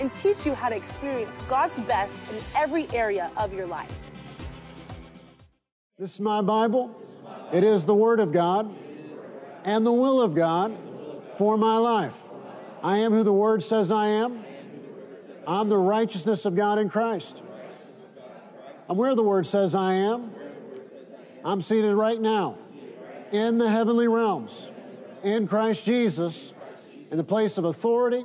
and teach you how to experience God's best in every area of your life. This is my Bible. It is the Word of God and the will of God for my life. I am who the Word says I am. I'm the righteousness of God in Christ. I'm where the Word says I am. I'm seated right now in the heavenly realms in Christ Jesus in the place of authority,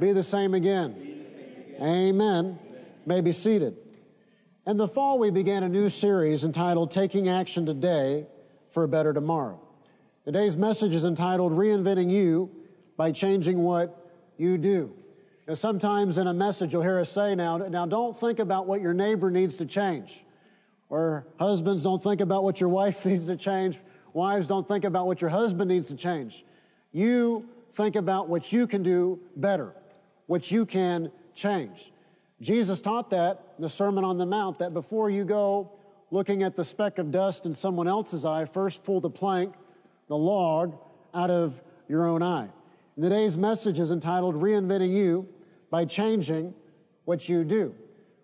be the same again. Amen. May be seated. In the fall, we began a new series entitled Taking Action Today for a Better Tomorrow. Today's message is entitled Reinventing You by Changing What You Do. Now, sometimes in a message, you'll hear us say now, now don't think about what your neighbor needs to change. Or husbands, don't think about what your wife needs to change. Wives, don't think about what your husband needs to change. You think about what you can do better, what you can change. Jesus taught that in the Sermon on the Mount that before you go looking at the speck of dust in someone else's eye, first pull the plank, the log, out of your own eye. And today's message is entitled Reinventing You by Changing What You Do.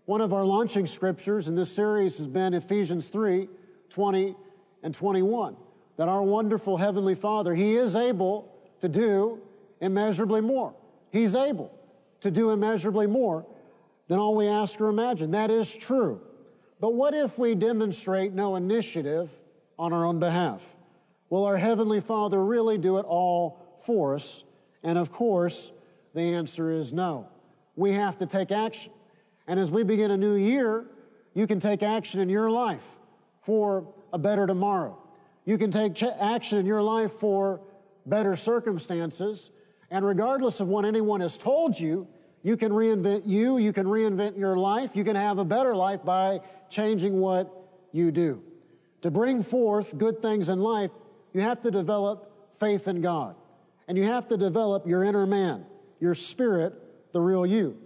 One of our launching scriptures in this series has been Ephesians 3 20 and 21. That our wonderful Heavenly Father, He is able to do immeasurably more. He's able to do immeasurably more than all we ask or imagine. That is true. But what if we demonstrate no initiative on our own behalf? Will our Heavenly Father really do it all for us? And of course, the answer is no. We have to take action. And as we begin a new year, you can take action in your life for a better tomorrow. You can take ch- action in your life for better circumstances. And regardless of what anyone has told you, you can reinvent you, you can reinvent your life, you can have a better life by changing what you do. To bring forth good things in life, you have to develop faith in God. And you have to develop your inner man, your spirit, the real you.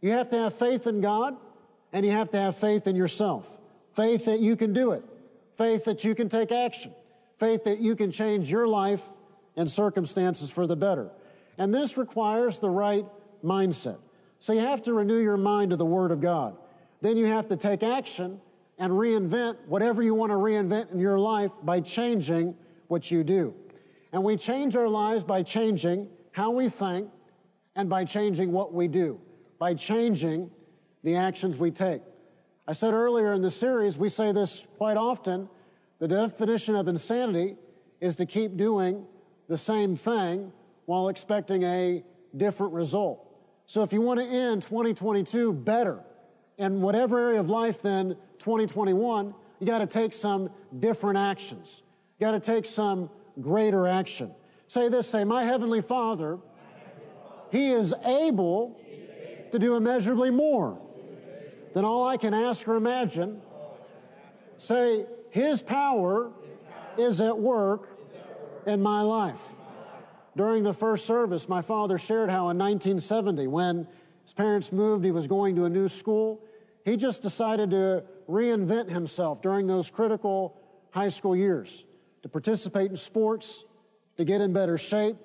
You have to have faith in God, and you have to have faith in yourself. Faith that you can do it. Faith that you can take action. Faith that you can change your life and circumstances for the better. And this requires the right mindset. So you have to renew your mind to the Word of God. Then you have to take action and reinvent whatever you want to reinvent in your life by changing what you do. And we change our lives by changing how we think and by changing what we do, by changing the actions we take. I said earlier in the series, we say this quite often the definition of insanity is to keep doing the same thing while expecting a different result. So if you want to end 2022 better in whatever area of life than 2021, you got to take some different actions. You got to take some greater action. Say this, say, my heavenly Father, he is able to do immeasurably more than all I can ask or imagine. Say, his power is at work in my life. During the first service, my father shared how in 1970, when his parents moved, he was going to a new school. He just decided to reinvent himself during those critical high school years, to participate in sports, to get in better shape,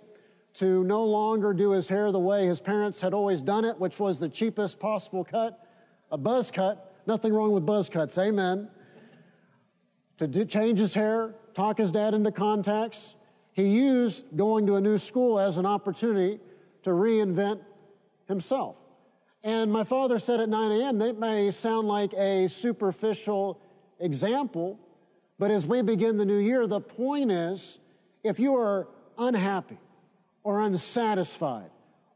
to no longer do his hair the way his parents had always done it, which was the cheapest possible cut, a buzz cut. Nothing wrong with buzz cuts, amen. To do, change his hair, talk his dad into contacts, he used going to a new school as an opportunity to reinvent himself. And my father said at 9 a.m., that may sound like a superficial example, but as we begin the new year, the point is if you are unhappy or unsatisfied,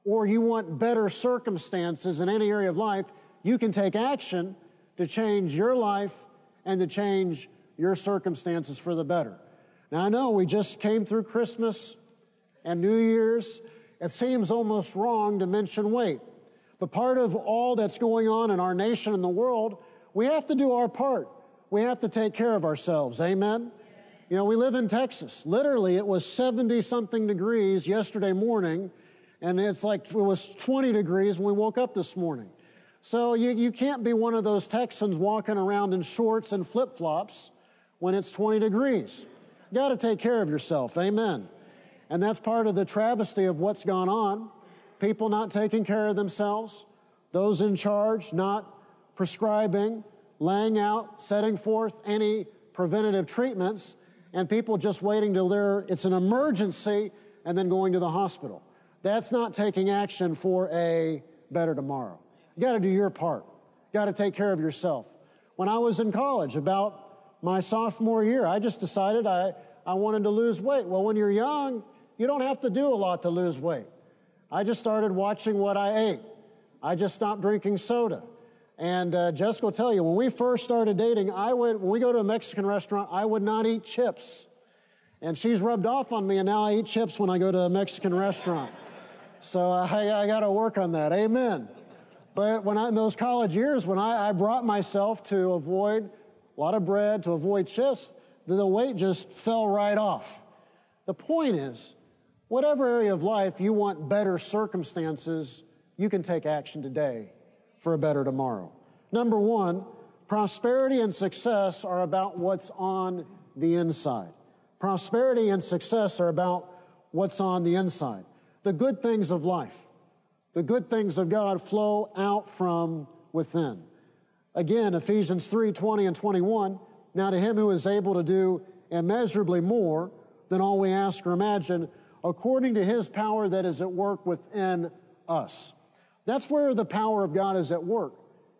or you want better circumstances in any area of life, you can take action to change your life and to change your circumstances for the better. Now, I know we just came through Christmas and New Year's. It seems almost wrong to mention weight. But part of all that's going on in our nation and the world, we have to do our part. We have to take care of ourselves. Amen? You know, we live in Texas. Literally, it was 70 something degrees yesterday morning, and it's like it was 20 degrees when we woke up this morning. So you, you can't be one of those Texans walking around in shorts and flip flops when it's 20 degrees. You got to take care of yourself. Amen. And that's part of the travesty of what's gone on. People not taking care of themselves, those in charge not prescribing, laying out, setting forth any preventative treatments, and people just waiting till there it's an emergency and then going to the hospital. That's not taking action for a better tomorrow. You got to do your part. You got to take care of yourself. When I was in college, about my sophomore year, I just decided I, I wanted to lose weight. Well, when you're young, you don't have to do a lot to lose weight. I just started watching what I ate. I just stopped drinking soda. And uh, Jessica will tell you, when we first started dating, I went, when we go to a Mexican restaurant, I would not eat chips. And she's rubbed off on me, and now I eat chips when I go to a Mexican restaurant. So I, I got to work on that. Amen. But when I, in those college years, when I, I brought myself to avoid lot of bread, to avoid chips, the weight just fell right off. The point is, whatever area of life you want better circumstances, you can take action today for a better tomorrow. Number one, prosperity and success are about what's on the inside. Prosperity and success are about what's on the inside. The good things of life. The good things of God flow out from within. Again, Ephesians 3 20 and 21. Now, to him who is able to do immeasurably more than all we ask or imagine, according to his power that is at work within us. That's where the power of God is at work.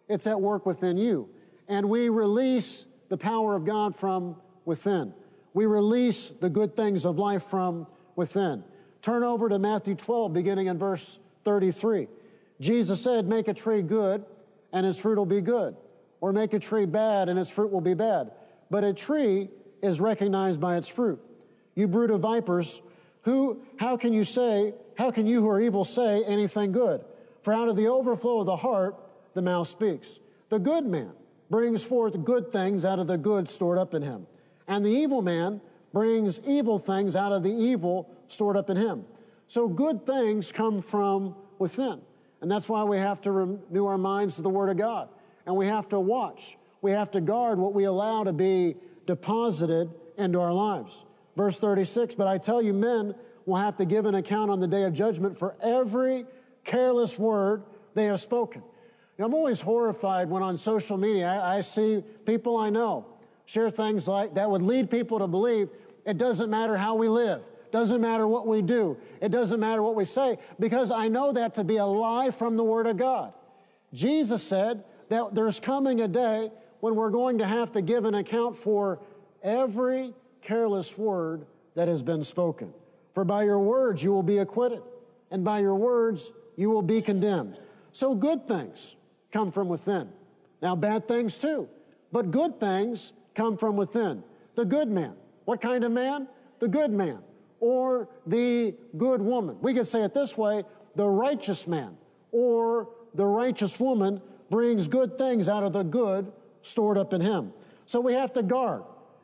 It's at work within you. And we release the power of God from within. We release the good things of life from within. Turn over to Matthew 12, beginning in verse 33. Jesus said, Make a tree good, and its fruit will be good. Or make a tree bad, and its fruit will be bad. But a tree is recognized by its fruit. You brood of vipers, who, how can you say, how can you who are evil say anything good? For out of the overflow of the heart, the mouth speaks. The good man brings forth good things out of the good stored up in him. And the evil man brings evil things out of the evil stored up in him. So good things come from within. And that's why we have to renew our minds to the Word of God. And we have to watch. We have to guard what we allow to be deposited into our lives. Verse 36 But I tell you, men will have to give an account on the day of judgment for every careless word they have spoken. I'm always horrified when on social media I, I see people I know share things like that would lead people to believe it doesn't matter how we live. Doesn't matter what we do. It doesn't matter what we say because I know that to be a lie from the Word of God. Jesus said that there's coming a day when we're going to have to give an account for every careless word that has been spoken. For by your words you will be acquitted, and by your words you will be condemned. So good things come from within. Now, bad things too, but good things come from within. The good man. What kind of man? The good man or the good woman. We could say it this way the righteous man or the righteous woman brings good things out of the good stored up in him. So we have to guard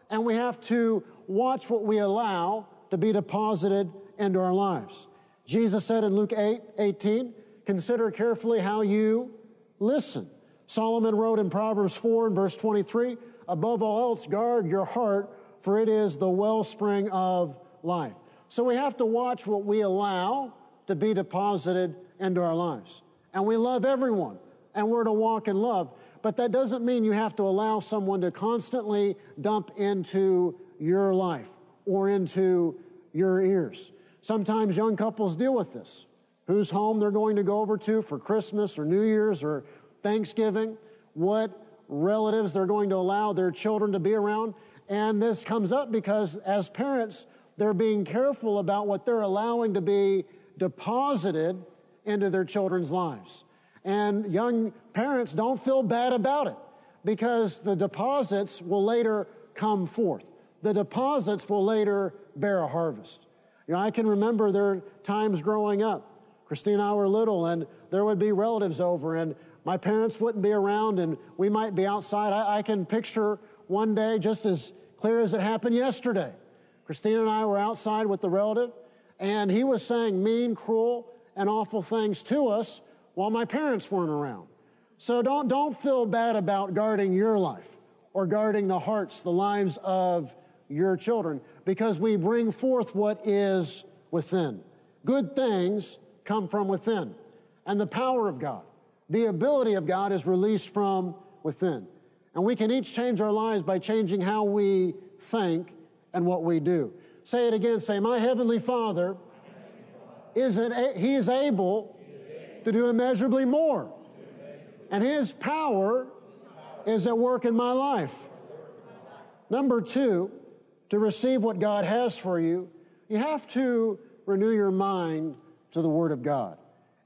and we have to watch what we allow to be deposited into our lives. Jesus said in Luke 8 18, consider carefully how you listen. Solomon wrote in Proverbs 4 and verse 23, above all else, guard your heart, for it is the wellspring of life. So we have to watch what we allow to be deposited into our lives. And we love everyone, and we're to walk in love. But that doesn't mean you have to allow someone to constantly dump into your life or into your ears. Sometimes young couples deal with this. whose home they're going to go over to for Christmas or New Year's or Thanksgiving, what relatives they're going to allow their children to be around. And this comes up because as parents, they're being careful about what they're allowing to be deposited into their children's lives. And young parents don't feel bad about it because the deposits will later come forth. The deposits will later bear a harvest. You know, I can remember there times growing up. Christine and I were little, and there would be relatives over, and my parents wouldn't be around, and we might be outside. I, I can picture one day, just as clear as it happened yesterday. Christine and I were outside with the relative, and he was saying mean, cruel, and awful things to us while my parents weren't around. So don't, don't feel bad about guarding your life or guarding the hearts, the lives of your children, because we bring forth what is within. Good things come from within, and the power of God the ability of God is released from within. And we can each change our lives by changing how we think and what we do. Say it again. Say, My Heavenly Father is an, He is able to do immeasurably more. And His power is at work in my life. Number two, to receive what God has for you, you have to renew your mind to the Word of God.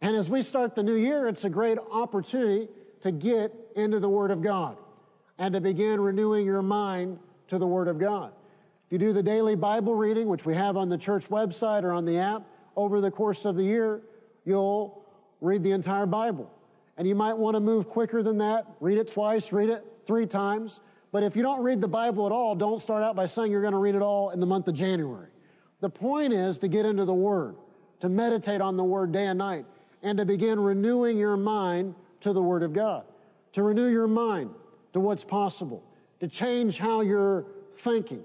And as we start the new year, it's a great opportunity to get into the Word of God and to begin renewing your mind to the Word of God. If you do the daily Bible reading, which we have on the church website or on the app, over the course of the year, you'll read the entire Bible. And you might want to move quicker than that, read it twice, read it three times. But if you don't read the Bible at all, don't start out by saying you're going to read it all in the month of January. The point is to get into the Word, to meditate on the Word day and night and to begin renewing your mind to the Word of God, to renew your mind to what's possible, to change how you're thinking,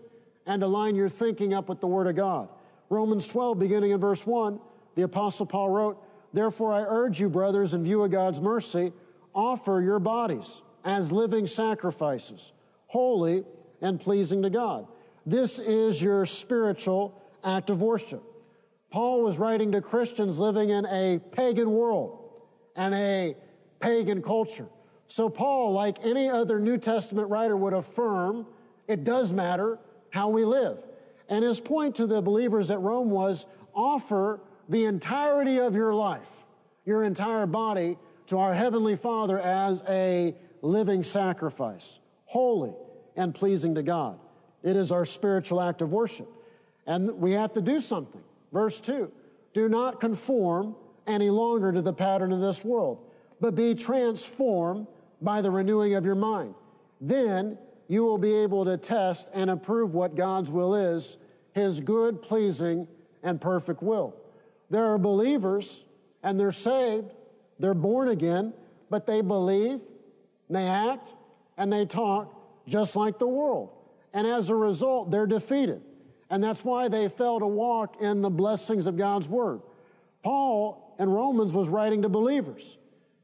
and align your thinking up with the Word of God. Romans 12, beginning in verse 1, the Apostle Paul wrote, Therefore I urge you, brothers, in view of God's mercy, offer your bodies as living sacrifices, holy and pleasing to God. This is your spiritual act of worship. Paul was writing to Christians living in a pagan world and a pagan culture. So, Paul, like any other New Testament writer, would affirm it does matter how we live. And his point to the believers at Rome was offer the entirety of your life, your entire body, to our Heavenly Father as a living sacrifice, holy and pleasing to God. It is our spiritual act of worship. And we have to do something. Verse 2 Do not conform any longer to the pattern of this world, but be transformed by the renewing of your mind. Then you will be able to test and approve what God's will is, His good, pleasing, and perfect will. There are believers and they're saved, they're born again, but they believe, they act, and they talk just like the world. And as a result, they're defeated. And that's why they fail to walk in the blessings of God's word. Paul in Romans was writing to believers.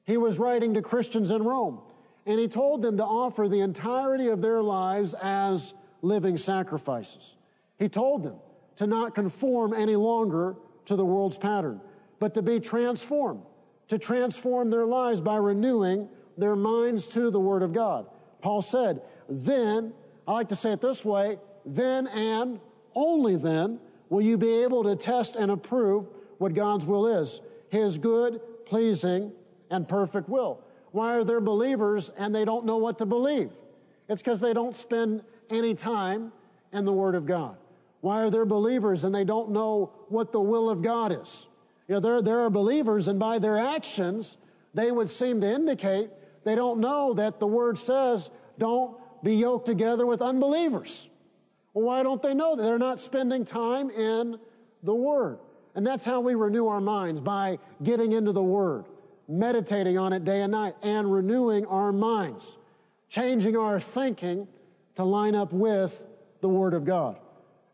He was writing to Christians in Rome. And he told them to offer the entirety of their lives as living sacrifices. He told them to not conform any longer to the world's pattern, but to be transformed, to transform their lives by renewing their minds to the Word of God. Paul said, then, I like to say it this way, then and only then will you be able to test and approve what God's will is His good, pleasing, and perfect will. Why are there believers and they don't know what to believe? It's because they don't spend any time in the Word of God. Why are there believers and they don't know what the will of God is? You know, there, there are believers, and by their actions, they would seem to indicate they don't know that the Word says, don't be yoked together with unbelievers. Well, why don't they know that? They're not spending time in the Word. And that's how we renew our minds by getting into the Word, meditating on it day and night, and renewing our minds, changing our thinking to line up with the Word of God.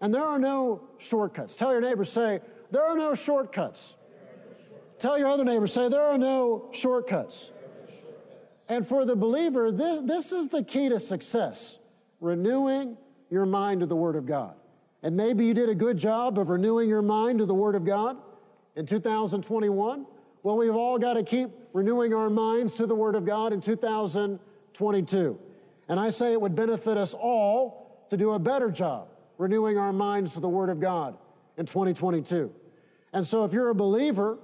And there are no shortcuts. Tell your neighbor, say, there are no shortcuts. Tell your other neighbor, say, there are no shortcuts. And for the believer, this, this is the key to success renewing your mind to the Word of God. And maybe you did a good job of renewing your mind to the Word of God, in 2021? Well, we've all got to keep renewing our minds to the Word of God in 2022. And I say it would benefit us all to do a better job renewing our minds to the Word of God in 2022. And so if you're a believer,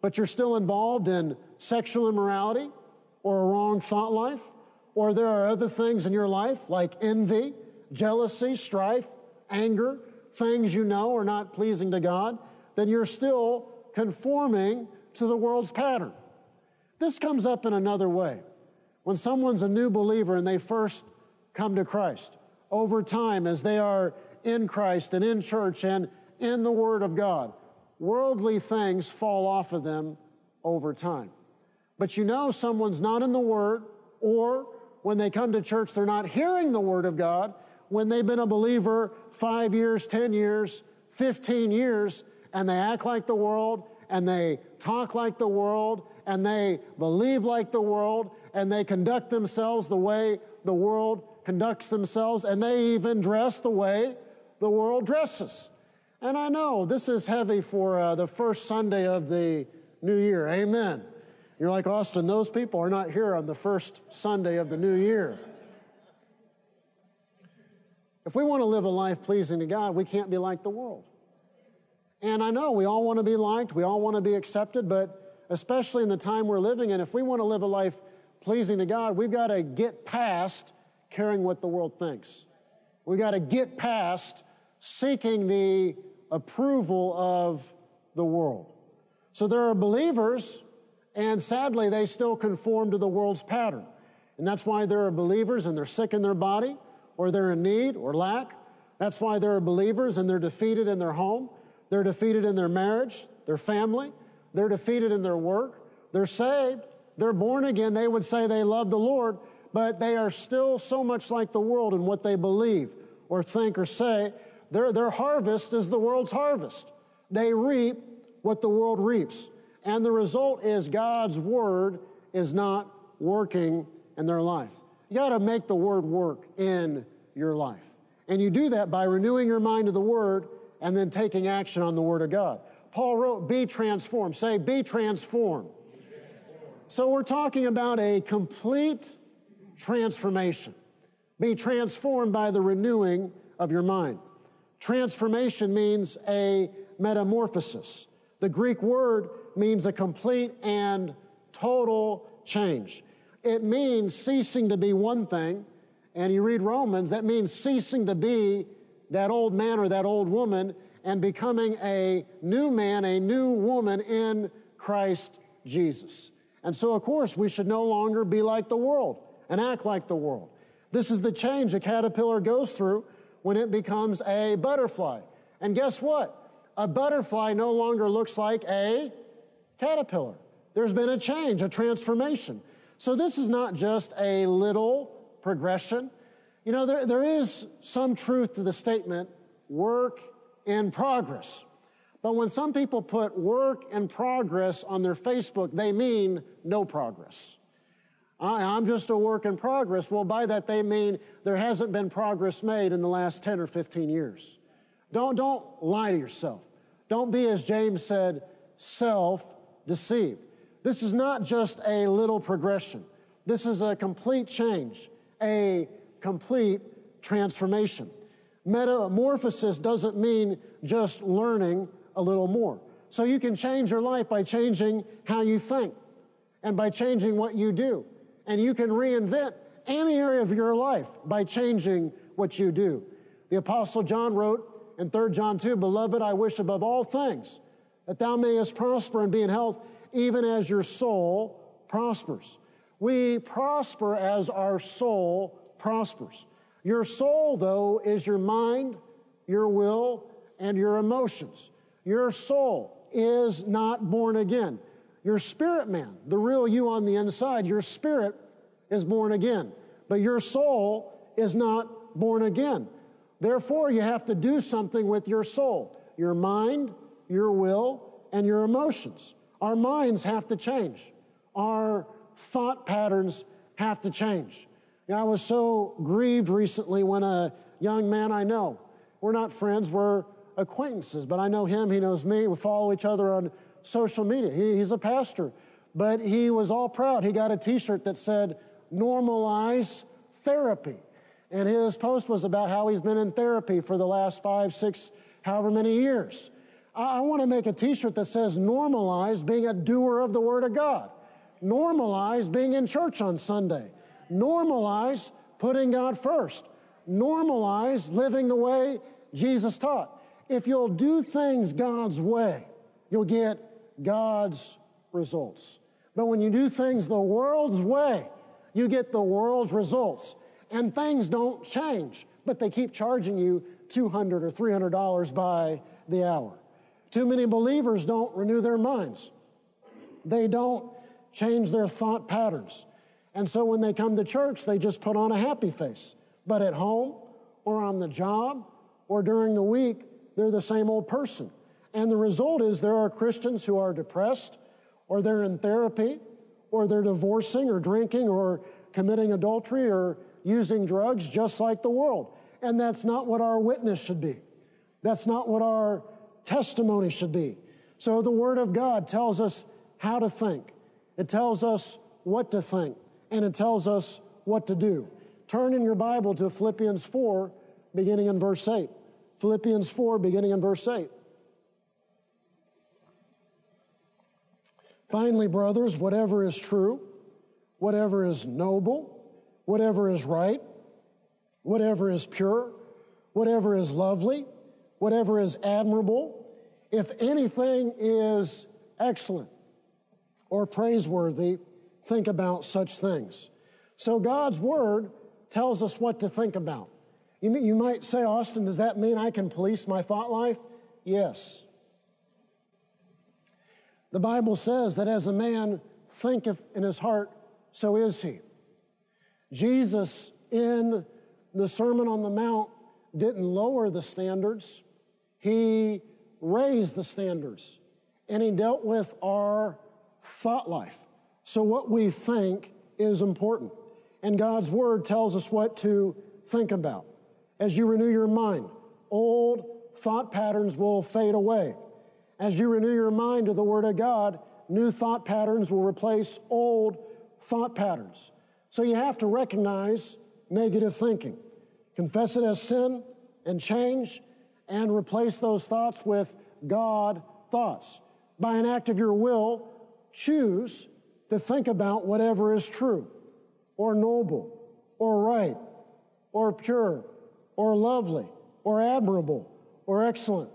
but you're still involved in sexual immorality or a wrong thought life, or there are other things in your life like envy, jealousy, strife, anger, things you know are not pleasing to God, then you're still conforming to the world's pattern. This comes up in another way. When someone's a new believer and they first come to Christ, over time, as they are in Christ and in church and in the Word of God, worldly things fall off of them over time. But you know someone's not in the Word, or when they come to church, they're not hearing the Word of God. When they've been a believer five years, 10 years, 15 years, and they act like the world, and they talk like the world, and they believe like the world, and they conduct themselves the way the world conducts themselves, and they even dress the way the world dresses. And I know this is heavy for uh, the first Sunday of the new year. Amen. You're like, Austin, those people are not here on the first Sunday of the new year. If we want to live a life pleasing to God, we can't be like the world. And I know we all want to be liked, we all want to be accepted, but especially in the time we're living in, if we want to live a life pleasing to God, we've got to get past caring what the world thinks. We've got to get past seeking the approval of the world. So there are believers, and sadly, they still conform to the world's pattern. And that's why there are believers and they're sick in their body, or they're in need or lack. That's why there are believers and they're defeated in their home. They're defeated in their marriage, their family. They're defeated in their work. They're saved. They're born again. They would say they love the Lord, but they are still so much like the world in what they believe or think or say. Their, their harvest is the world's harvest. They reap what the world reaps. And the result is God's word is not working in their life. You got to make the word work in your life. And you do that by renewing your mind to the word and then taking action on the Word of God. Paul wrote, Be transformed. Say, Be transformed. Be transformed. So we're talking about a complete transformation. Be transformed by the renewing of your mind. Transformation means a metamorphosis. The Greek word means a complete and total change. It means ceasing to be one thing, and you read Romans, that means ceasing to be that old man or that old woman and becoming a new man, a new woman in Christ Jesus. And so, of course, we should no longer be like the world and act like the world. This is the change a caterpillar goes through when it becomes a butterfly. And guess what? A butterfly no longer looks like a caterpillar. There's been a change, a transformation. So, this is not just a little progression. You know, there, there is some truth to the statement work in progress. But when some people put work in progress on their Facebook, they mean no progress. I, I'm just a work in progress. Well, by that, they mean there hasn't been progress made in the last 10 or 15 years. Don't, don't lie to yourself. Don't be, as James said, self deceived. This is not just a little progression, this is a complete change, a complete transformation. Metamorphosis doesn't mean just learning a little more. So you can change your life by changing how you think and by changing what you do. And you can reinvent any area of your life by changing what you do. The Apostle John wrote in 3 John 2 Beloved, I wish above all things that thou mayest prosper and be in health, even as your soul prospers. We prosper as our soul prospers. Your soul, though, is your mind, your will, and your emotions. Your soul is not born again. Your spirit man, the real you on the inside, your spirit is born again. But your soul is not born again. Therefore, you have to do something with your soul, your mind, your will, and your emotions. Our minds have to change. Our thought patterns have to change. I was so grieved recently when a young man I know, we're not friends, we're acquaintances, but I know him, he knows me. We follow each other on social media. He, he's a pastor, but he was all proud. He got a t shirt that said, Normalize therapy. And his post was about how he's been in therapy for the last five, six, however many years. I, I want to make a t shirt that says, Normalize being a doer of the Word of God. Normalize being in church on Sunday. Normalize putting God first. Normalize living the way Jesus taught. If you'll do things God's way, you'll get God's results. But when you do things the world's way, you get the world's results. And things don't change, but they keep charging you $200 or $300 by the hour. Too many believers don't renew their minds. They don't change their thought patterns. And so when they come to church, they just put on a happy face. But at home or on the job or during the week, they're the same old person. And the result is there are Christians who are depressed or they're in therapy or they're divorcing or drinking or committing adultery or using drugs just like the world. And that's not what our witness should be. That's not what our testimony should be. So the Word of God tells us how to think, it tells us what to think, and it tells us what to do. Turn in your Bible to Philippians 4, beginning in verse 8. Philippians 4, beginning in verse 8. Finally, brothers, whatever is true, whatever is noble, whatever is right, whatever is pure, whatever is lovely, whatever is admirable, if anything is excellent or praiseworthy, think about such things. So God's Word tells us what to think about. You, you might say, Austin, does that mean I can police my thought life? Yes. The Bible says that as a man thinketh in his heart, so is he. Jesus, in the Sermon on the Mount, didn't lower the standards, he raised the standards and he dealt with our thought life. So, what we think is important. And God's Word tells us what to think about. As you renew your mind, old thought patterns will fade away. As you renew your mind to the Word of God, new thought patterns will replace old thought patterns. So you have to recognize negative thinking, confess it as sin, and change and replace those thoughts with God thoughts. By an act of your will, choose to think about whatever is true, or noble, or right, or pure, or lovely, or admirable, or excellent,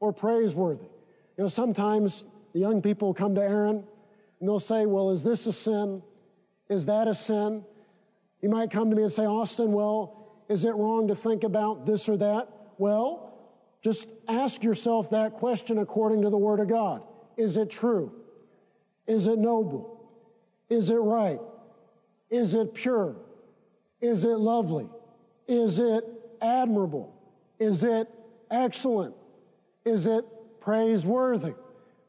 or praiseworthy. You know, sometimes the young people come to Aaron and they'll say, Well, is this a sin? Is that a sin? You might come to me and say, Austin, well, is it wrong to think about this or that? Well, just ask yourself that question according to the Word of God. Is it true? Is it noble? Is it right? Is it pure? Is it lovely? Is it admirable? Is it excellent? Is it praiseworthy?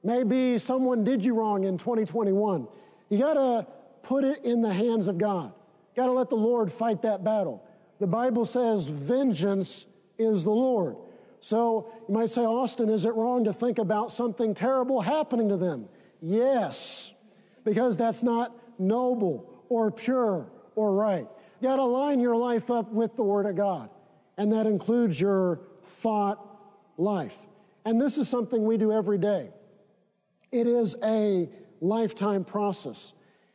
Maybe someone did you wrong in 2021. You got to put it in the hands of God. Got to let the Lord fight that battle. The Bible says, Vengeance is the Lord. So you might say, Austin, is it wrong to think about something terrible happening to them? Yes, because that's not noble or pure or right. You got to line your life up with the Word of God, and that includes your thought life. And this is something we do every day. It is a lifetime process.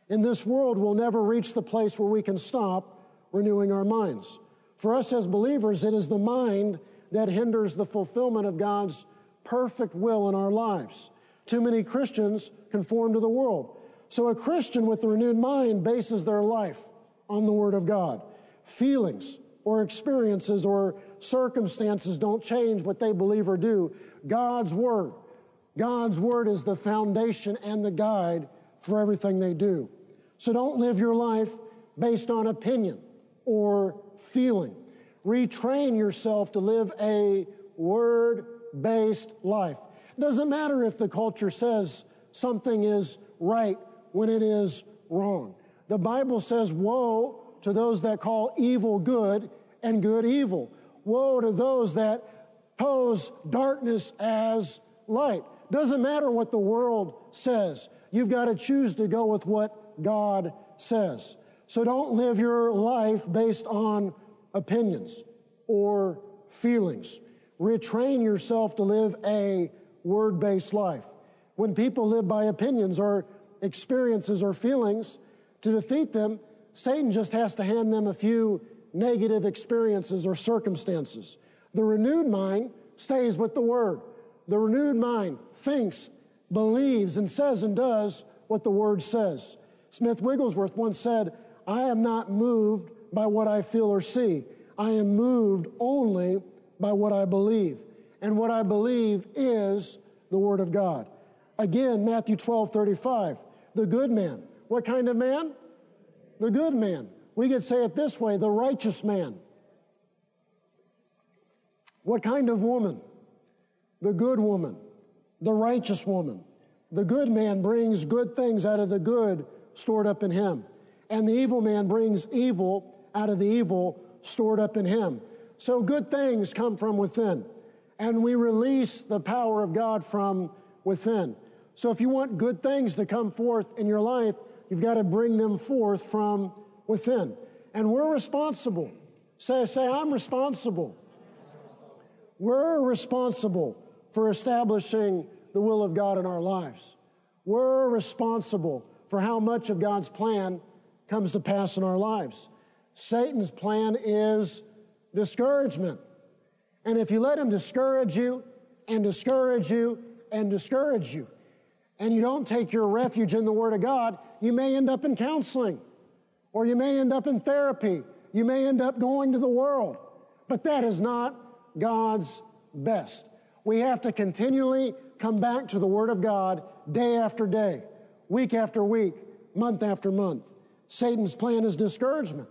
In this world, we'll never reach the place where we can stop renewing our minds. For us as believers, it is the mind that hinders the fulfillment of God's perfect will in our lives. Too many Christians conform to the world. So a Christian with a renewed mind bases their life on the Word of God. Feelings or experiences or circumstances don't change what they believe or do. God's Word. God's Word is the foundation and the guide for everything they do. So don't live your life based on opinion or feeling. Retrain yourself to live a word based life. It doesn't matter if the culture says something is right when it is wrong. The Bible says, Woe to those that call evil good and good evil. Woe to those that pose darkness as light. Doesn't matter what the world says. You've got to choose to go with what God says. So don't live your life based on opinions or feelings. Retrain yourself to live a word based life. When people live by opinions or experiences or feelings, to defeat them, Satan just has to hand them a few negative experiences or circumstances. The renewed mind stays with the Word. The renewed mind thinks, believes, and says and does what the Word says. Smith Wigglesworth once said, I am not moved by what I feel or see. I am moved only by what I believe. And what I believe is the Word of God. Again, Matthew 12 35, the good man. What kind of man? The good man. We could say it this way the righteous man. What kind of woman? The good woman, the righteous woman. The good man brings good things out of the good stored up in him, and the evil man brings evil out of the evil stored up in him. So good things come from within, and we release the power of God from within. So if you want good things to come forth in your life, you've got to bring them forth from within. And we're responsible. Say, say, I'm responsible. We're responsible for establishing the will of God in our lives. We're responsible for how much of God's plan comes to pass in our lives. Satan's plan is discouragement. And if you let him discourage you and discourage you and discourage you, and you don't take your refuge in the Word of God, you may end up in counseling, or you may end up in therapy, you may end up going to the world. But that is not God's best. We have to continually come back to the Word of God day after day, week after week, month after month. Satan's plan is discouragement.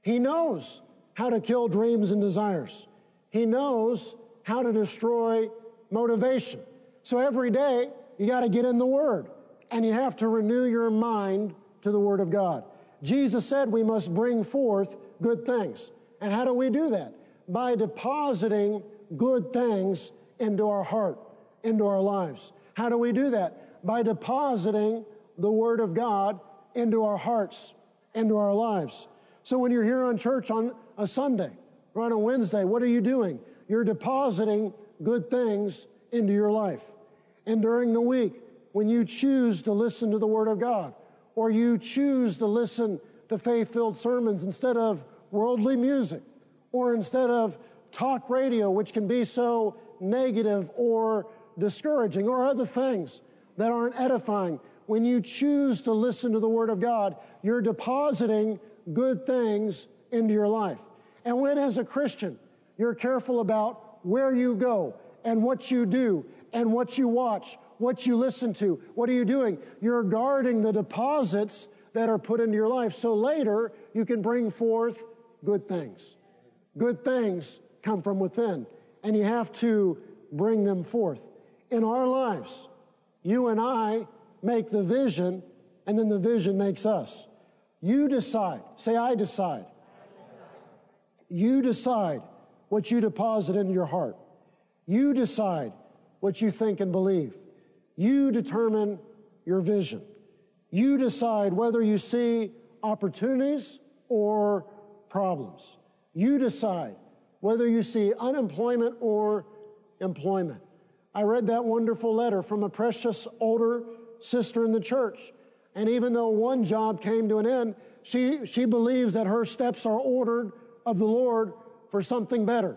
He knows how to kill dreams and desires. He knows how to destroy motivation. So every day, you got to get in the Word and you have to renew your mind to the Word of God. Jesus said we must bring forth good things. And how do we do that? By depositing good things into our heart, into our lives. How do we do that? By depositing the Word of God into our hearts, into our lives. So when you're here on church on a Sunday or on a Wednesday, what are you doing? You're depositing good things into your life. And during the week, when you choose to listen to the Word of God, or you choose to listen to faith filled sermons instead of worldly music, or instead of talk radio, which can be so negative or discouraging, or other things that aren't edifying. When you choose to listen to the Word of God, you're depositing good things into your life. And when, as a Christian, you're careful about where you go and what you do and what you watch, what you listen to, what are you doing? You're guarding the deposits that are put into your life so later you can bring forth good things. Good things come from within, and you have to bring them forth. In our lives, you and I make the vision, and then the vision makes us. You decide. Say, I decide. You decide what you deposit into your heart. You decide what you think and believe. You determine your vision. You decide whether you see opportunities or problems. You decide whether you see unemployment or employment. I read that wonderful letter from a precious older sister in the church. And even though one job came to an end, she, she believes that her steps are ordered of the Lord for something better.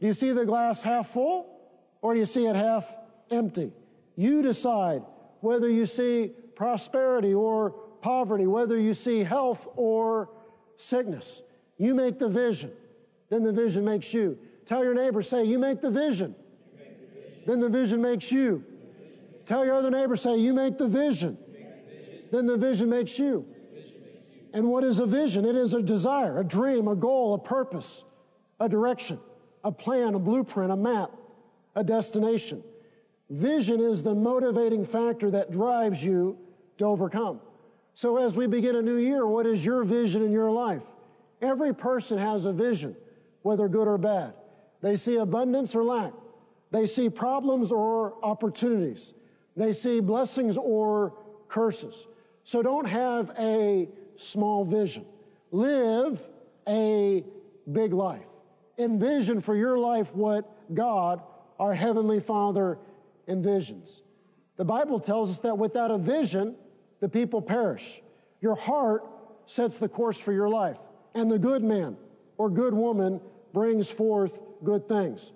Do you see the glass half full or do you see it half empty? You decide whether you see prosperity or poverty, whether you see health or sickness. You make the vision, then the vision makes you. Tell your neighbor, say, You make the vision, make the vision. then the vision makes you. Tell your other neighbor, say, You make the vision, make the vision. then the vision makes you. And what is a vision? It is a desire, a dream, a goal, a purpose, a direction, a plan, a blueprint, a map, a destination. Vision is the motivating factor that drives you to overcome. So, as we begin a new year, what is your vision in your life? Every person has a vision, whether good or bad. They see abundance or lack, They see problems or opportunities. They see blessings or curses. So don't have a small vision. Live a big life. Envision for your life what God, our Heavenly Father, envisions. The Bible tells us that without a vision, the people perish. Your heart sets the course for your life, and the good man or good woman brings forth good things.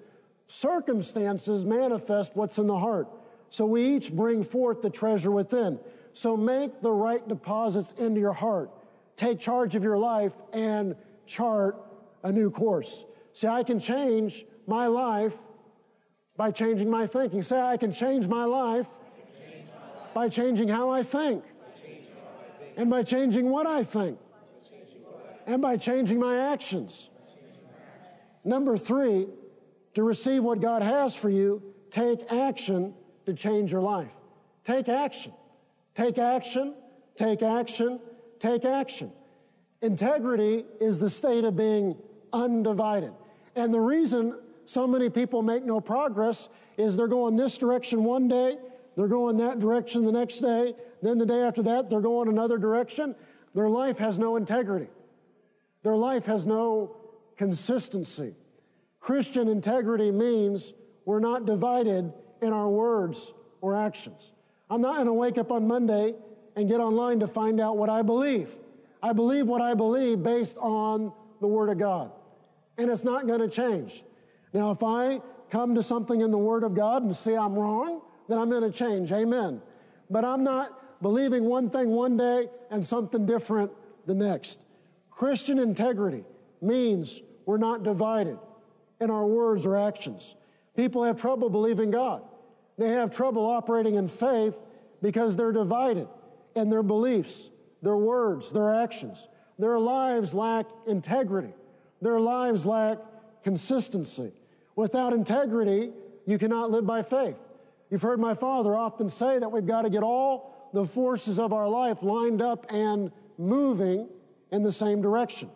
Circumstances manifest what's in the heart. So we each bring forth the treasure within. So make the right deposits into your heart. Take charge of your life and chart a new course. See, I can change my life by changing my thinking. Say, I can change my life, my by changing how I think, and by changing what I think, and by changing my actions. Number three, to receive what God has for you, take action to change your life. Take action. Take action, take action, take action. Integrity is the state of being undivided. And the reason so many people make no progress is they're going this direction one day, they're going that direction the next day, then the day after that, they're going another direction. Their life has no integrity, their life has no consistency. Christian integrity means we're not divided in our words or actions. I'm not going to wake up on Monday and get online to find out what I believe. I believe what I believe based on the Word of God. And it's not going to change. Now, if I come to something in the Word of God and see I'm wrong, then I'm going to change. Amen. But I'm not believing one thing one day and something different the next. Christian integrity means we're not divided in our words or actions. People have trouble believing God. They have trouble operating in faith because they're divided in their beliefs, their words, their actions. Their lives lack integrity. Their lives lack consistency. Without integrity, you cannot live by faith. You've heard my father often say that we've got to get all the forces of our life lined up and moving in the same direction.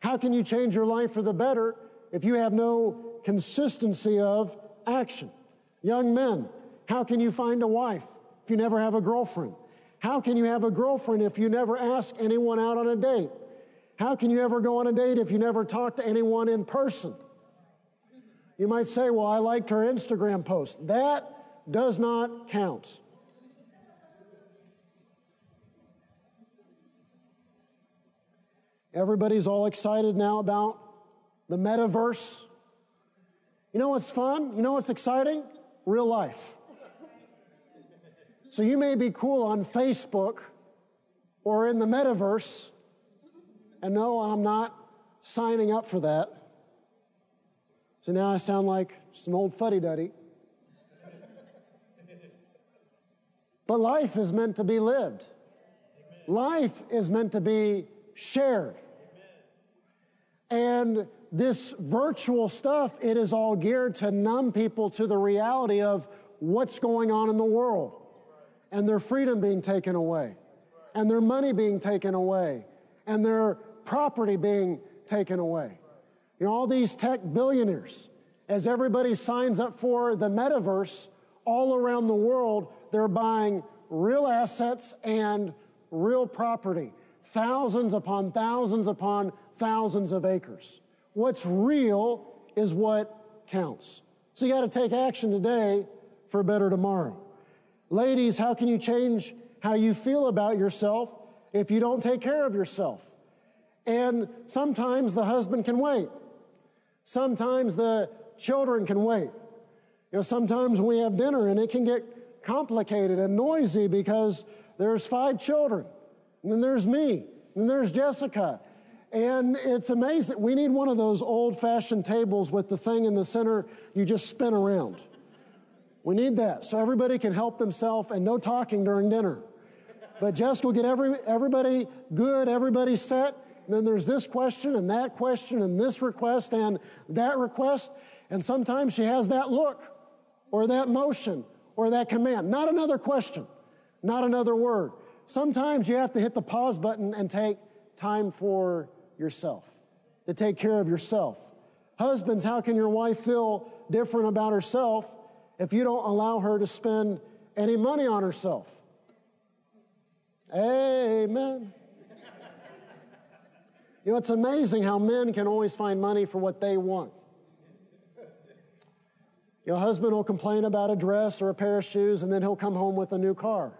How can you change your life for the better if you have no consistency of action. Young men, how can you find a wife if you never have a girlfriend? How can you have a girlfriend if you never ask anyone out on a date? How can you ever go on a date if you never talk to anyone in person? You might say, Well, I liked her Instagram post. That does not count. Everybody's all excited now about the metaverse. You know what's fun? You know what's exciting? Real life. So you may be cool on Facebook or in the metaverse, and no, I'm not signing up for that. So now I sound like just an old fuddy duddy. But life is meant to be lived. Life is meant to be shared. And this virtual stuff, it is all geared to numb people to the reality of what's going on in the world and their freedom being taken away and their money being taken away and their property being taken away. You know, all these tech billionaires, as everybody signs up for the metaverse all around the world, they're buying real assets and real property, thousands upon thousands upon thousands of acres. What's real is what counts. So you got to take action today for a better tomorrow. Ladies, how can you change how you feel about yourself if you don't take care of yourself? And sometimes the husband can wait. Sometimes the children can wait. You know, sometimes we have dinner and it can get complicated and noisy because there's five children, and then there's me, and then there's Jessica, and it's amazing. We need one of those old fashioned tables with the thing in the center you just spin around. We need that so everybody can help themselves and no talking during dinner. But Jess will get every, everybody good, everybody set. Then there's this question and that question and this request and that request. And sometimes she has that look or that motion or that command. Not another question, not another word. Sometimes you have to hit the pause button and take time for yourself, to take care of yourself. Husbands, how can your wife feel different about herself if you don't allow her to spend any money on herself. Amen. You know, it's amazing how men can always find money for what they want. Your husband will complain about a dress or a pair of shoes, and then he'll come home with a new car.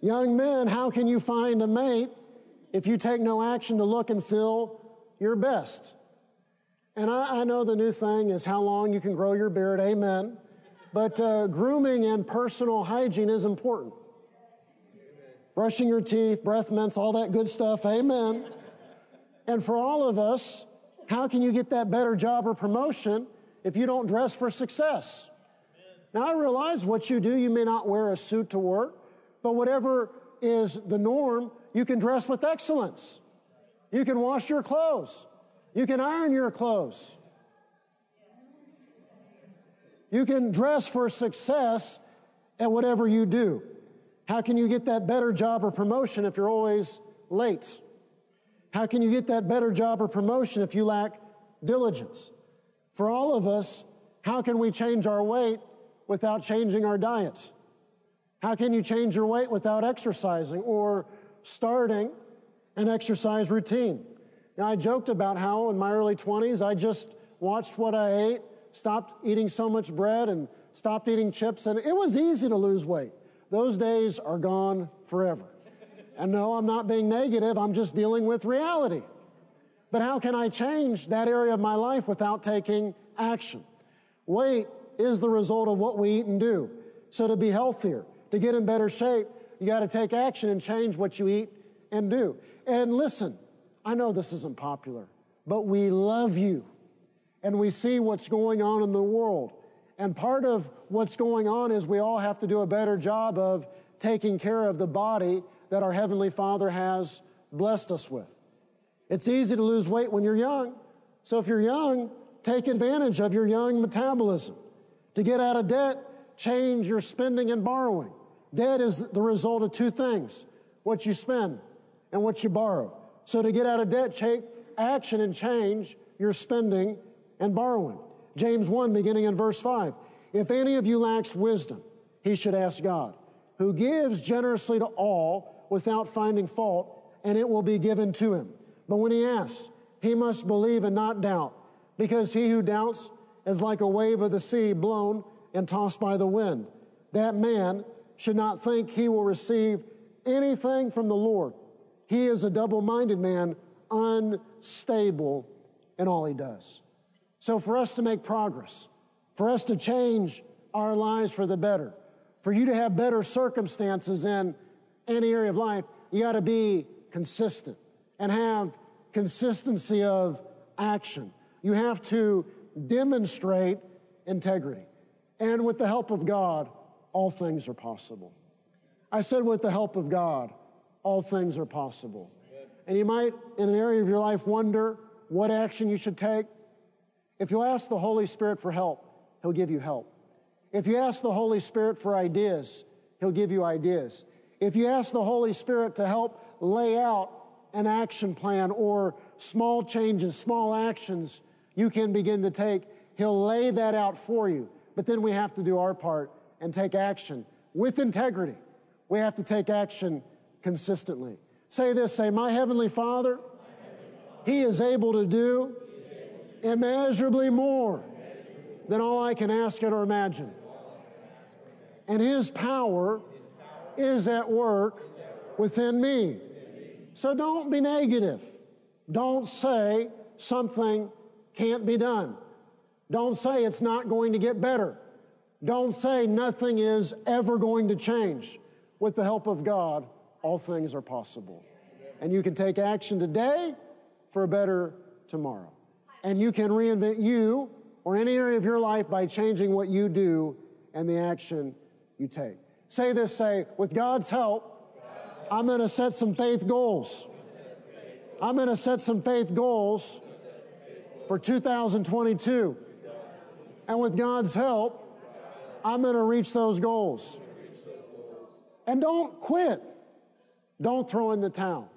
Young men, how can you find a mate if you take no action to look and feel your best? And I, I know the new thing is how long you can grow your beard, amen. But uh, grooming and personal hygiene is important. Brushing your teeth, breath mints, all that good stuff, amen. And for all of us, how can you get that better job or promotion if you don't dress for success? Now, I realize what you do, you may not wear a suit to work, but whatever is the norm, you can dress with excellence. You can wash your clothes. You can iron your clothes. You can dress for success at whatever you do. How can you get that better job or promotion if you're always late? How can you get that better job or promotion if you lack diligence? For all of us, how can we change our weight without changing our diet? How can you change your weight without exercising or starting an exercise routine? Now, I joked about how in my early 20s I just watched what I ate, stopped eating so much bread, and stopped eating chips, and it was easy to lose weight. Those days are gone forever. And no, I'm not being negative, I'm just dealing with reality. But how can I change that area of my life without taking action? Weight is the result of what we eat and do. So to be healthier, to get in better shape, you got to take action and change what you eat and do. And listen, I know this isn't popular, but we love you and we see what's going on in the world. And part of what's going on is we all have to do a better job of taking care of the body that our Heavenly Father has blessed us with. It's easy to lose weight when you're young. So if you're young, take advantage of your young metabolism. To get out of debt, change your spending and borrowing. Debt is the result of two things what you spend and what you borrow. So to get out of debt, take action and change your spending and borrowing. James 1, beginning in verse 5. If any of you lacks wisdom, he should ask God, who gives generously to all without finding fault, and it will be given to him. But when he asks, he must believe and not doubt, because he who doubts is like a wave of the sea blown and tossed by the wind. That man should not think he will receive anything from the Lord. He is a double minded man, unstable in all he does. So, for us to make progress, for us to change our lives for the better, for you to have better circumstances in any area of life, you got to be consistent and have consistency of action. You have to demonstrate integrity. And with the help of God, all things are possible. I said, with the help of God, all things are possible. And you might, in an area of your life, wonder what action you should take. If you ask the Holy Spirit for help, He'll give you help. If you ask the Holy Spirit for ideas, He'll give you ideas. If you ask the Holy Spirit to help lay out an action plan or small changes, small actions you can begin to take, He'll lay that out for you. But then we have to do our part and take action with integrity. We have to take action consistently. Say this say, My Heavenly Father, He is able to do immeasurably more than all I can ask or imagine. And His power is at work within me. So don't be negative. Don't say something can't be done. Don't say it's not going to get better. Don't say nothing is ever going to change. With the help of God, all things are possible. And you can take action today for a better tomorrow. And you can reinvent you or any area of your life by changing what you do and the action you take. Say this say, with God's help, I'm going to set some faith goals. I'm going to set some faith goals for 2022. And with God's help, I'm going to reach those goals. And don't quit. Don't throw in the towel.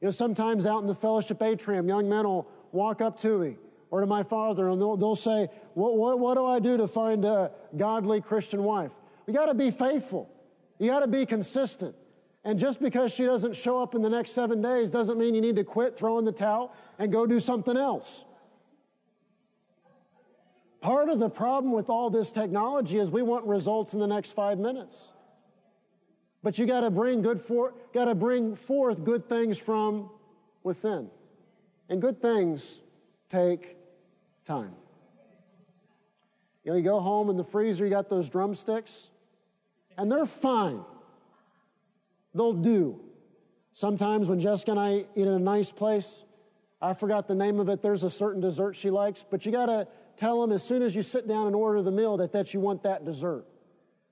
You know, sometimes out in the fellowship atrium, young men will walk up to me or to my father, and they'll, they'll say, what, what, what do I do to find a godly Christian wife? You got to be faithful. You got to be consistent. And just because she doesn't show up in the next seven days doesn't mean you need to quit, throw in the towel, and go do something else. Part of the problem with all this technology is we want results in the next five minutes. But you got to bring good for, got to bring forth good things from within. And good things take time. You know, you go home in the freezer, you got those drumsticks, and they're fine. They'll do. Sometimes when Jessica and I eat in a nice place, I forgot the name of it, there's a certain dessert she likes, but you got to tell them as soon as you sit down and order the meal that, that you want that dessert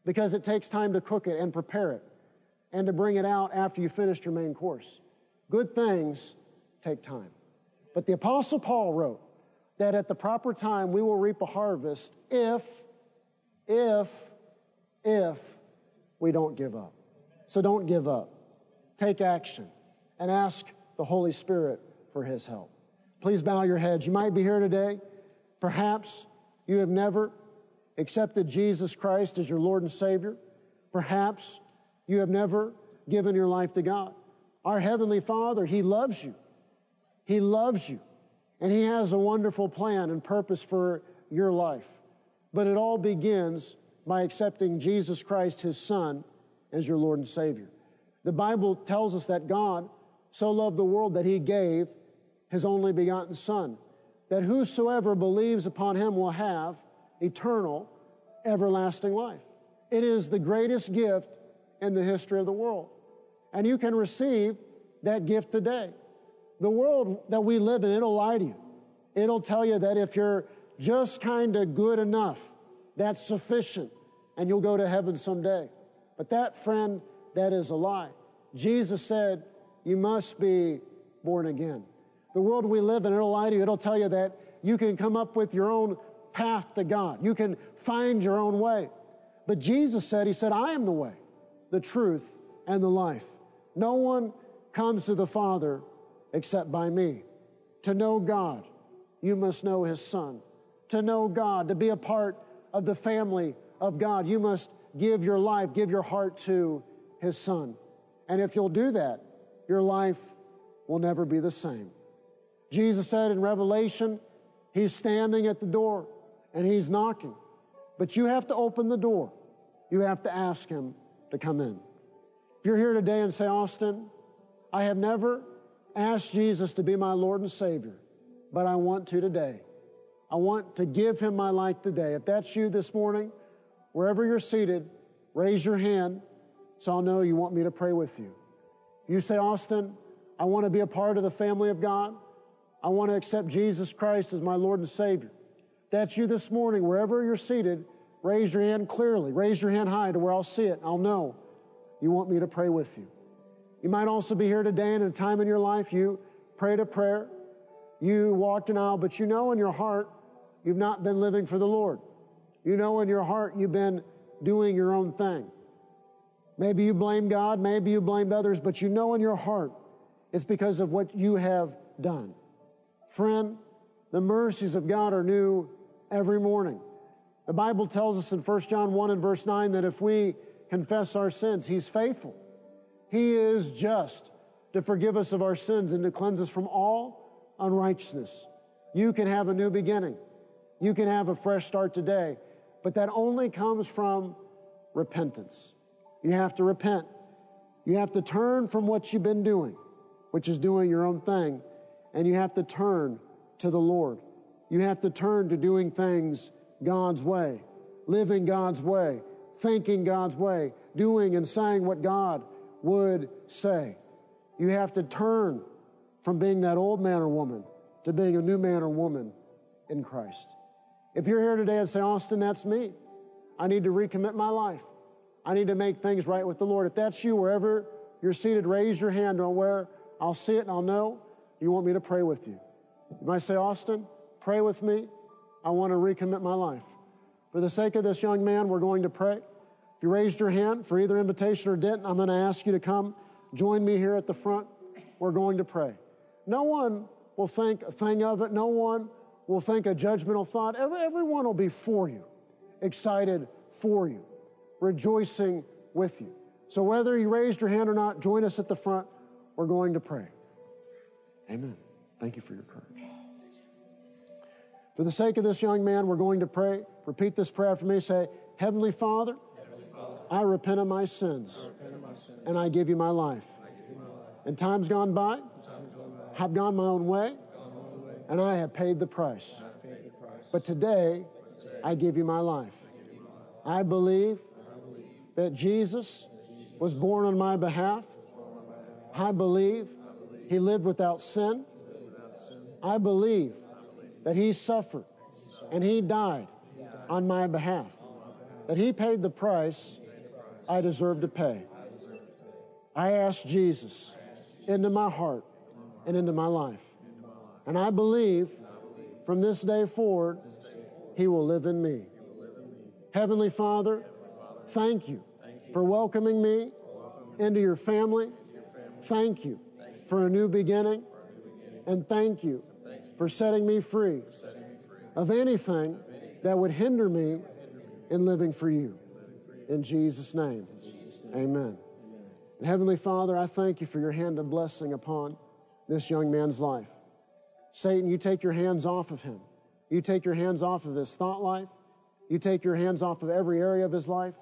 because it takes time to cook it and prepare it and to bring it out after you finished your main course. Good things take time. But the Apostle Paul wrote that at the proper time we will reap a harvest if, if, if we don't give up. So don't give up. Take action and ask the Holy Spirit for his help. Please bow your heads. You might be here today. Perhaps you have never accepted Jesus Christ as your Lord and Savior. Perhaps you have never given your life to God. Our Heavenly Father, He loves you. He loves you. And He has a wonderful plan and purpose for your life. But it all begins by accepting Jesus Christ, His Son, as your Lord and Savior. The Bible tells us that God so loved the world that He gave His only begotten Son, that whosoever believes upon Him will have eternal, everlasting life. It is the greatest gift in the history of the world. And you can receive that gift today. The world that we live in, it'll lie to you. It'll tell you that if you're just kind of good enough, that's sufficient, and you'll go to heaven someday. But that, friend, that is a lie. Jesus said, You must be born again. The world we live in, it'll lie to you. It'll tell you that you can come up with your own path to God, you can find your own way. But Jesus said, He said, I am the way, the truth, and the life. No one comes to the Father except by me. To know God, you must know His Son. To know God, to be a part of the family of God, you must give your life, give your heart to His Son. And if you'll do that, your life will never be the same. Jesus said in Revelation, He's standing at the door and He's knocking. But you have to open the door. You have to ask Him to come in. If you're here today and say, Austin, I have never asked Jesus to be my Lord and Savior, but I want to today. I want to give Him my life today. If that's you this morning, wherever you're seated, raise your hand so I'll know you want me to pray with you. You say, Austin, I want to be a part of the family of God. I want to accept Jesus Christ as my Lord and Savior. That's you this morning, wherever you're seated, raise your hand clearly. Raise your hand high to where I'll see it. I'll know you want me to pray with you. You might also be here today in a time in your life you prayed a prayer, you walked an aisle, but you know in your heart you've not been living for the Lord. You know in your heart you've been doing your own thing. Maybe you blame God, maybe you blamed others, but you know in your heart it's because of what you have done. Friend, the mercies of God are new every morning. The Bible tells us in 1 John 1 and verse 9 that if we confess our sins. He's faithful. He is just to forgive us of our sins and to cleanse us from all unrighteousness. You can have a new beginning. You can have a fresh start today, but that only comes from repentance. You have to repent. You have to turn from what you've been doing, which is doing your own thing, and you have to turn to the Lord. You have to turn to doing things God's way, living God's way, thinking God's way, doing and saying what God would say. You have to turn from being that old man or woman to being a new man or woman in Christ. If you're here today and say, Austin, that's me. I need to recommit my life. I need to make things right with the Lord. If that's you, wherever you're seated, raise your hand on where I'll see it and I'll know you want me to pray with you. You might say, Austin, pray with me. I want to recommit my life. For the sake of this young man, we're going to pray. If you raised your hand for either invitation or didn't, I'm going to ask you to come join me here at the front. We're going to pray. No one will think a thing of it. No one will think a judgmental thought, every, everyone will be for you, excited for you, rejoicing with you. So whether you raised your hand or not, join us at the front. We're going to pray. Amen. Thank you for your courage. For the sake of this young man, we're going to pray. Repeat this prayer for me. Say, Heavenly Father, I repent of my sins, and I give you my life. In times gone by, I've gone my own way, and I have paid the price. But today, I give you my life. I believe that Jesus was born on my behalf. I believe he lived without sin. I believe that he suffered and he died on my behalf, that he paid the price I deserve to pay. I ask Jesus into my heart and into my life. And I believe from this day forward, he will live in me. Heavenly Father, thank you for welcoming me into your family. Thank you for a new beginning. And thank you for setting me free of anything that would hinder me in living for you. In Jesus' name, amen. And Heavenly Father, I thank you for your hand of blessing upon this young man's life. Satan, you take your hands off of him. You take your hands off of his thought life. You take your hands off of every area of his life.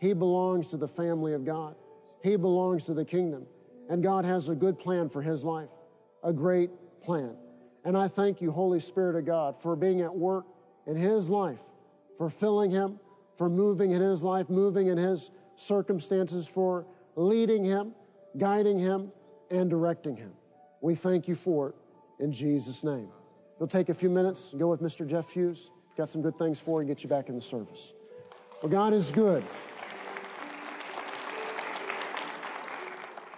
He belongs to the family of God. He belongs to the kingdom. And God has a good plan for his life, a great plan. And I thank you, Holy Spirit of God, for being at work in his life, for filling him, for moving in his life, moving in his circumstances, for leading him, guiding him, and directing him. We thank you for it in Jesus' name. We'll take a few minutes and go with Mr. Jeff Hughes. Got some good things for you, get you back in the service. Well, God is good.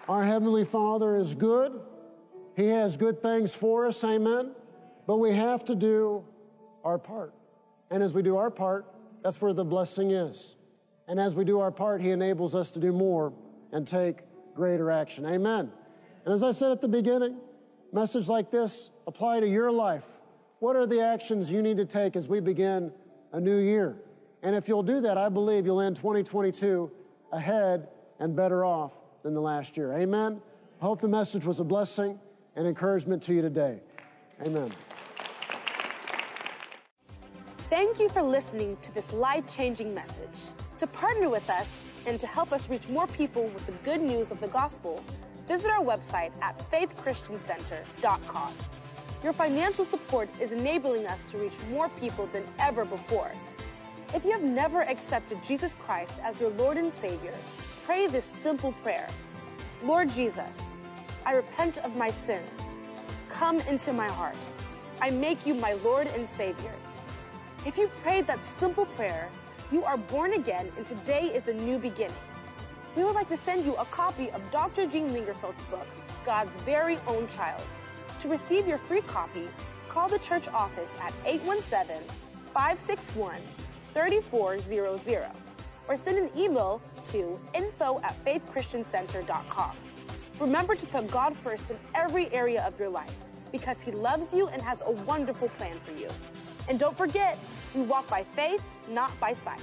Our Heavenly Father is good. He has good things for us, amen. But we have to do our part. And as we do our part, that's where the blessing is. And as we do our part, He enables us to do more and take greater action. Amen. And as I said at the beginning, message like this apply to your life. What are the actions you need to take as we begin a new year? And if you'll do that, I believe you'll end 2022 ahead and better off than the last year. Amen. I hope the message was a blessing and encouragement to you today. Amen. Thank you for listening to this life changing message. To partner with us and to help us reach more people with the good news of the gospel, visit our website at faithchristiancenter.com. Your financial support is enabling us to reach more people than ever before. If you have never accepted Jesus Christ as your Lord and Savior, pray this simple prayer Lord Jesus, I repent of my sins. Come into my heart. I make you my Lord and Savior. If you prayed that simple prayer, you are born again and today is a new beginning. We would like to send you a copy of Dr. Gene Lingerfelt's book, God's Very Own Child. To receive your free copy, call the church office at 817 561 3400 or send an email to info at faithchristiancenter.com. Remember to put God first in every area of your life because He loves you and has a wonderful plan for you. And don't forget, we walk by faith, not by sight.